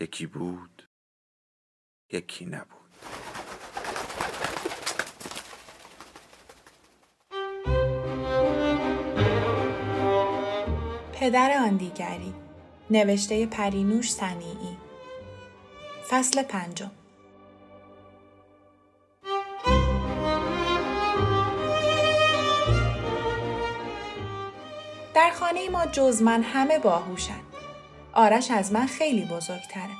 یکی بود یکی نبود. پدر آن دیگری نوشته پرینوش سنیعی فصل پنجم. در خانه ما جز من همه باهوشند آرش از من خیلی بزرگتره.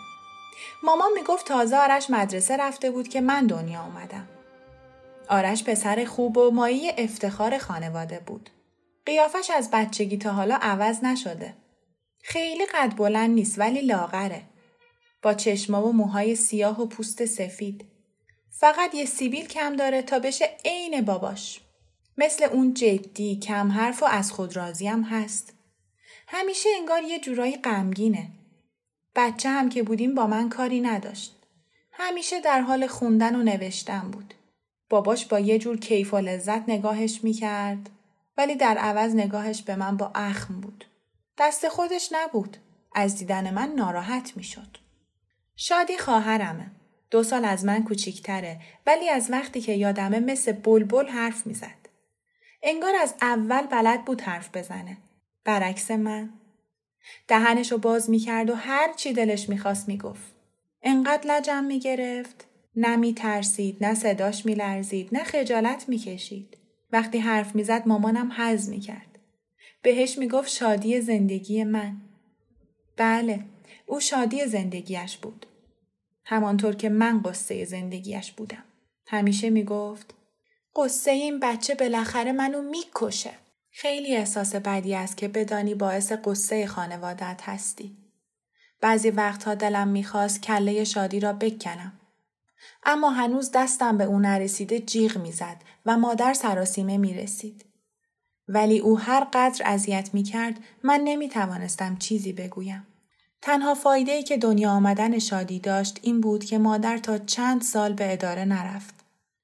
مامان می‌گفت تازه آرش مدرسه رفته بود که من دنیا اومدم. آرش پسر خوب و مایه افتخار خانواده بود. قیافش از بچگی تا حالا عوض نشده. خیلی قد بلند نیست ولی لاغره. با چشما و موهای سیاه و پوست سفید. فقط یه سیبیل کم داره تا بشه عین باباش. مثل اون جدی کم حرف و از خود راضی هم هست. همیشه انگار یه جورایی غمگینه. بچه هم که بودیم با من کاری نداشت. همیشه در حال خوندن و نوشتن بود. باباش با یه جور کیف و لذت نگاهش می‌کرد ولی در عوض نگاهش به من با اخم بود. دست خودش نبود. از دیدن من ناراحت می‌شد. شادی خواهرمه. دو سال از من کوچیکتره ولی از وقتی که یادمه مثل بلبل حرف می‌زد. انگار از اول بلد بود حرف بزنه. برعکس من. دهنشو باز می‌کرد و هر چی دلش می‌خواست می‌گفت. انقدر لجم می‌گرفت. نه میترسید نه صداش میلرزید نه خجالت می‌کشید. وقتی حرف می‌زد مامانم حز می‌کرد. بهش می‌گفت شادی زندگی من. بله او شادی زندگیش بود. همانطور که من قصه زندگیش بودم. همیشه می‌گفت قصه این بچه بالاخره منو می‌کشه. خیلی احساس بدی است که بدانی باعث قصه خانوادت هستی. بعضی وقتها دلم می‌خواست کله شادی را بکنم. اما هنوز دستم به او نرسیده جیغ می‌زد و مادر سراسیمه می‌رسید. ولی او هر قدر اذیت می‌کرد من نمی‌توانستم چیزی بگویم. تنها فایده ای که دنیا آمدن شادی داشت این بود که مادر تا چند سال به اداره نرفت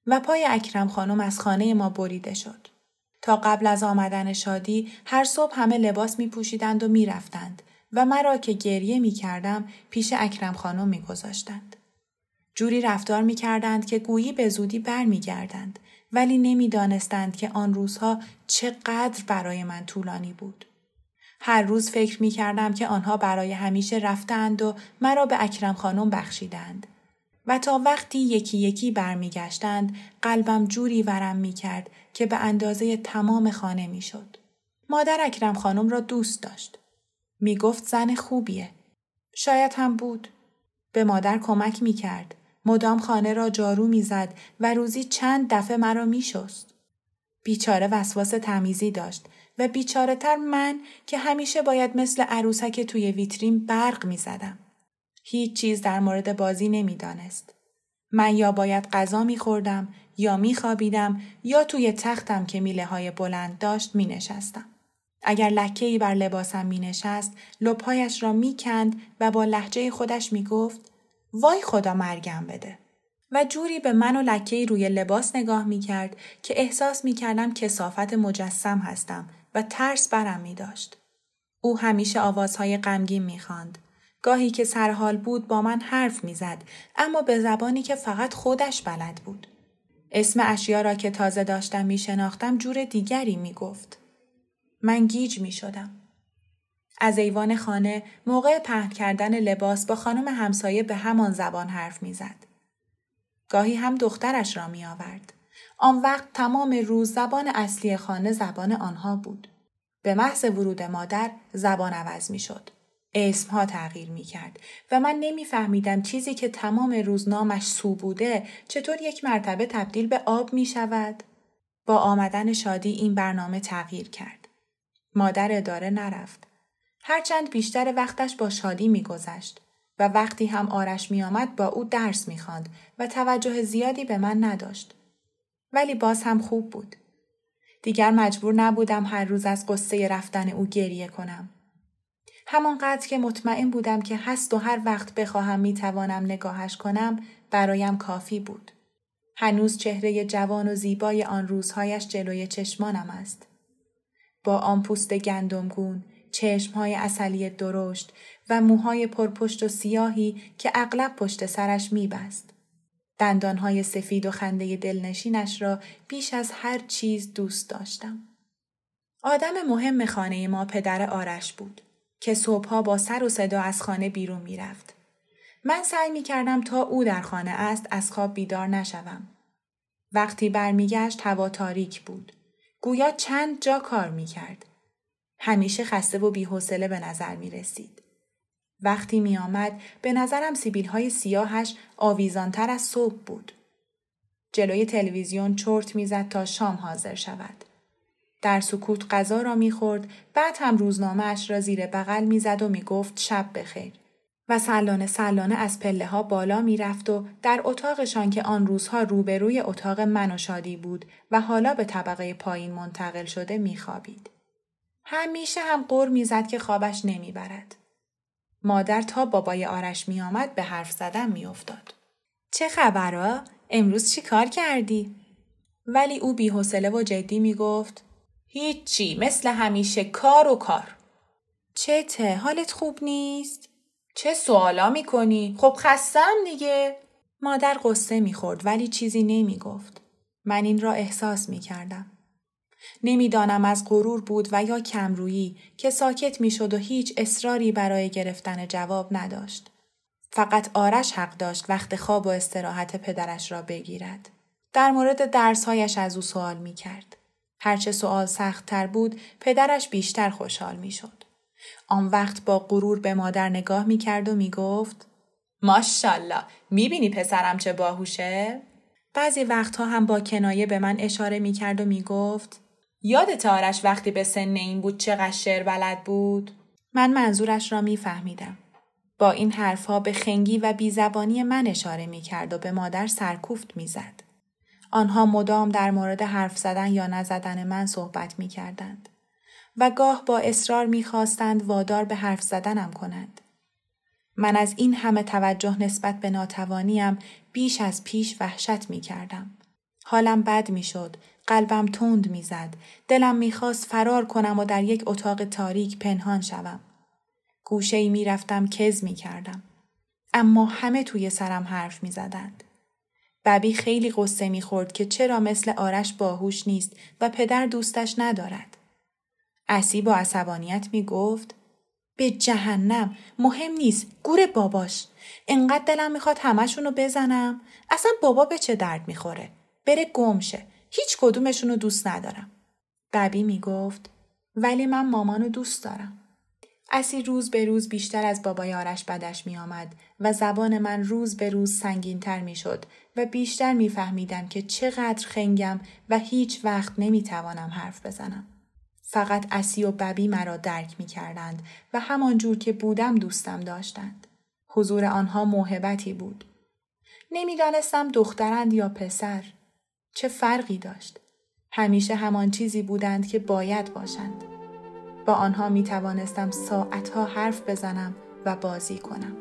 و پای اکرم خانم از خانه ما بریده شد. تا قبل از آمدن شادی هر صبح همه لباس می پوشیدند و می رفتند و مرا که گریه می کردم پیش اکرم خانم می گذاشتند. جوری رفتار می کردند که گویی به زودی بر می گردند ولی نمی دانستند که آن روزها چقدر برای من طولانی بود. هر روز فکر می کردم که آنها برای همیشه رفتند و مرا به اکرم خانم بخشیدند. و تا وقتی یکی یکی برمیگشتند قلبم جوری ورم می کرد که به اندازه تمام خانه می شد. مادر اکرم خانم را دوست داشت. می گفت زن خوبیه. شاید هم بود. به مادر کمک می کرد. مدام خانه را جارو می زد و روزی چند دفعه مرا می شست. بیچاره وسواس تمیزی داشت و بیچاره تر من که همیشه باید مثل عروسک توی ویترین برق می زدم. هیچ چیز در مورد بازی نمی‌دانست. من یا باید غذا میخوردم یا میخوابیدم یا توی تختم که میله های بلند داشت می نشستم. اگر لکه ای بر لباسم می نشست لبهایش را می کند و با لحجه خودش می گفت وای خدا مرگم بده. و جوری به من و لکه روی لباس نگاه می کرد که احساس می کردم کسافت مجسم هستم و ترس برم می داشت. او همیشه آوازهای غمگین می خاند. گاهی که سرحال بود با من حرف می‌زد اما به زبانی که فقط خودش بلد بود. اسم اشیا را که تازه داشتم می شناختم جور دیگری می گفت. من گیج می شدم. از ایوان خانه موقع پهن کردن لباس با خانم همسایه به همان زبان حرف می‌زد. گاهی هم دخترش را می آورد. آن وقت تمام روز زبان اصلی خانه زبان آنها بود. به محض ورود مادر زبان عوض می شد. اسمها تغییر می کرد و من نمیفهمیدم چیزی که تمام روز نامش سو بوده چطور یک مرتبه تبدیل به آب می شود. با آمدن شادی این برنامه تغییر کرد. مادر اداره نرفت. هرچند بیشتر وقتش با شادی میگذشت و وقتی هم آرش میآمد با او درس می‌خواند و توجه زیادی به من نداشت. ولی باز هم خوب بود. دیگر مجبور نبودم هر روز از قصه رفتن او گریه کنم. همانقدر که مطمئن بودم که هست و هر وقت بخواهم می‌توانم نگاهش کنم برایم کافی بود. هنوز چهره جوان و زیبای آن روزهایش جلوی چشمانم است. با آن پوست گندمگون، چشمهای اصلی درشت و موهای پرپشت و سیاهی که اغلب پشت سرش میبست. دندانهای سفید و خنده دلنشینش را بیش از هر چیز دوست داشتم. آدم مهم خانه ما پدر آرش بود که صبحها با سر و صدا از خانه بیرون می‌رفت. من سعی می کردم تا او در خانه است از خواب بیدار نشوم. وقتی برمیگشت هوا تاریک بود. گویا چند جا کار می کرد. همیشه خسته و بیحوصله به نظر می رسید. وقتی می آمد به نظرم سیبیل های سیاهش آویزانتر از صبح بود. جلوی تلویزیون چرت می‌زد تا شام حاضر شود. در سکوت غذا را می‌خورد بعد هم روزنامه اش را زیر بغل می‌زد و می‌گفت شب بخیر. و سلانه سلانه از پله ها بالا می رفت و در اتاقشان که آن روزها روبروی اتاق من و شادی بود و حالا به طبقه پایین منتقل شده می خوابید. همیشه هم قر می‌زد که خوابش نمی‌برد. مادر تا بابای آرش می آمد به حرف زدن می افتاد. چه خبرا؟ امروز چی کار کردی؟ ولی او بیحوصله و جدی می گفت هیچی مثل همیشه کار و کار. چته حالت خوب نیست؟ چه سوالا می‌کنی؟ خب خستم دیگه. مادر قصه می‌خورد ولی چیزی نمی‌گفت. من این را احساس می‌کردم. نمی‌دانم از غرور بود و یا کمرویی که ساکت می‌شد و هیچ اصراری برای گرفتن جواب نداشت. فقط آرش حق داشت وقت خواب و استراحت پدرش را بگیرد. در مورد درسهایش از او سوال می کرد. هرچه سوال سختتر بود پدرش بیشتر خوشحال می شد. آن وقت با غرور به مادر نگاه می کرد و می گفت ماشالله می بینی پسرم چه باهوشه؟ بعضی وقتها هم با کنایه به من اشاره می کرد و می گفت یادت آرش وقتی به سن این بود چقدر شعر بلد بود؟ من منظورش را میفهمیدم. با این حرفها به خنگی و بیزبانی من اشاره می کرد و به مادر سرکوفت می زد. آنها مدام در مورد حرف زدن یا نزدن من صحبت می کردند. و گاه با اصرار می خواستند وادار به حرف زدنم کنند. من از این همه توجه نسبت به ناتوانیم بیش از پیش وحشت می کردم. حالم بد می شد قلبم تند می‌زد دلم می‌خواست فرار کنم و در یک اتاق تاریک پنهان شوم گوشه ای می‌رفتم کز می‌کردم اما همه توی سرم حرف می‌زدند ببی خیلی قصه می‌خورد که چرا مثل آرش باهوش نیست و پدر دوستش ندارد. اسی با عصبانیت می‌گفت به جهنم مهم نیست گور باباش. انقدر دلم می‌خواد همشونو بزنم. اصلا بابا به چه درد می‌خوره؟ بره گمشه. هیچ کدومشون رو دوست ندارم. ببی می گفت ولی من مامانو دوست دارم. اسی روز به روز بیشتر از بابای آرش بدش می آمد و زبان من روز به روز سنگین تر می شد و بیشتر می فهمیدم که چقدر خنگم و هیچ وقت نمی توانم حرف بزنم. فقط اسی و ببی مرا درک می کردند و همان جور که بودم دوستم داشتند. حضور آنها موهبتی بود. نمی‌دانستم دخترند یا پسر. چه فرقی داشت؟ همیشه همان چیزی بودند که باید باشند. با آنها می توانستم ساعتها حرف بزنم و بازی کنم.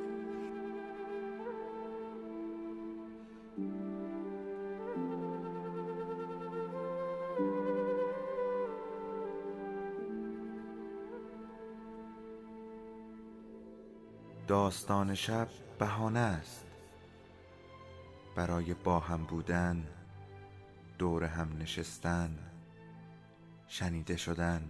داستان شب بهانه است برای با هم بودن دور هم نشستن شنیده شدن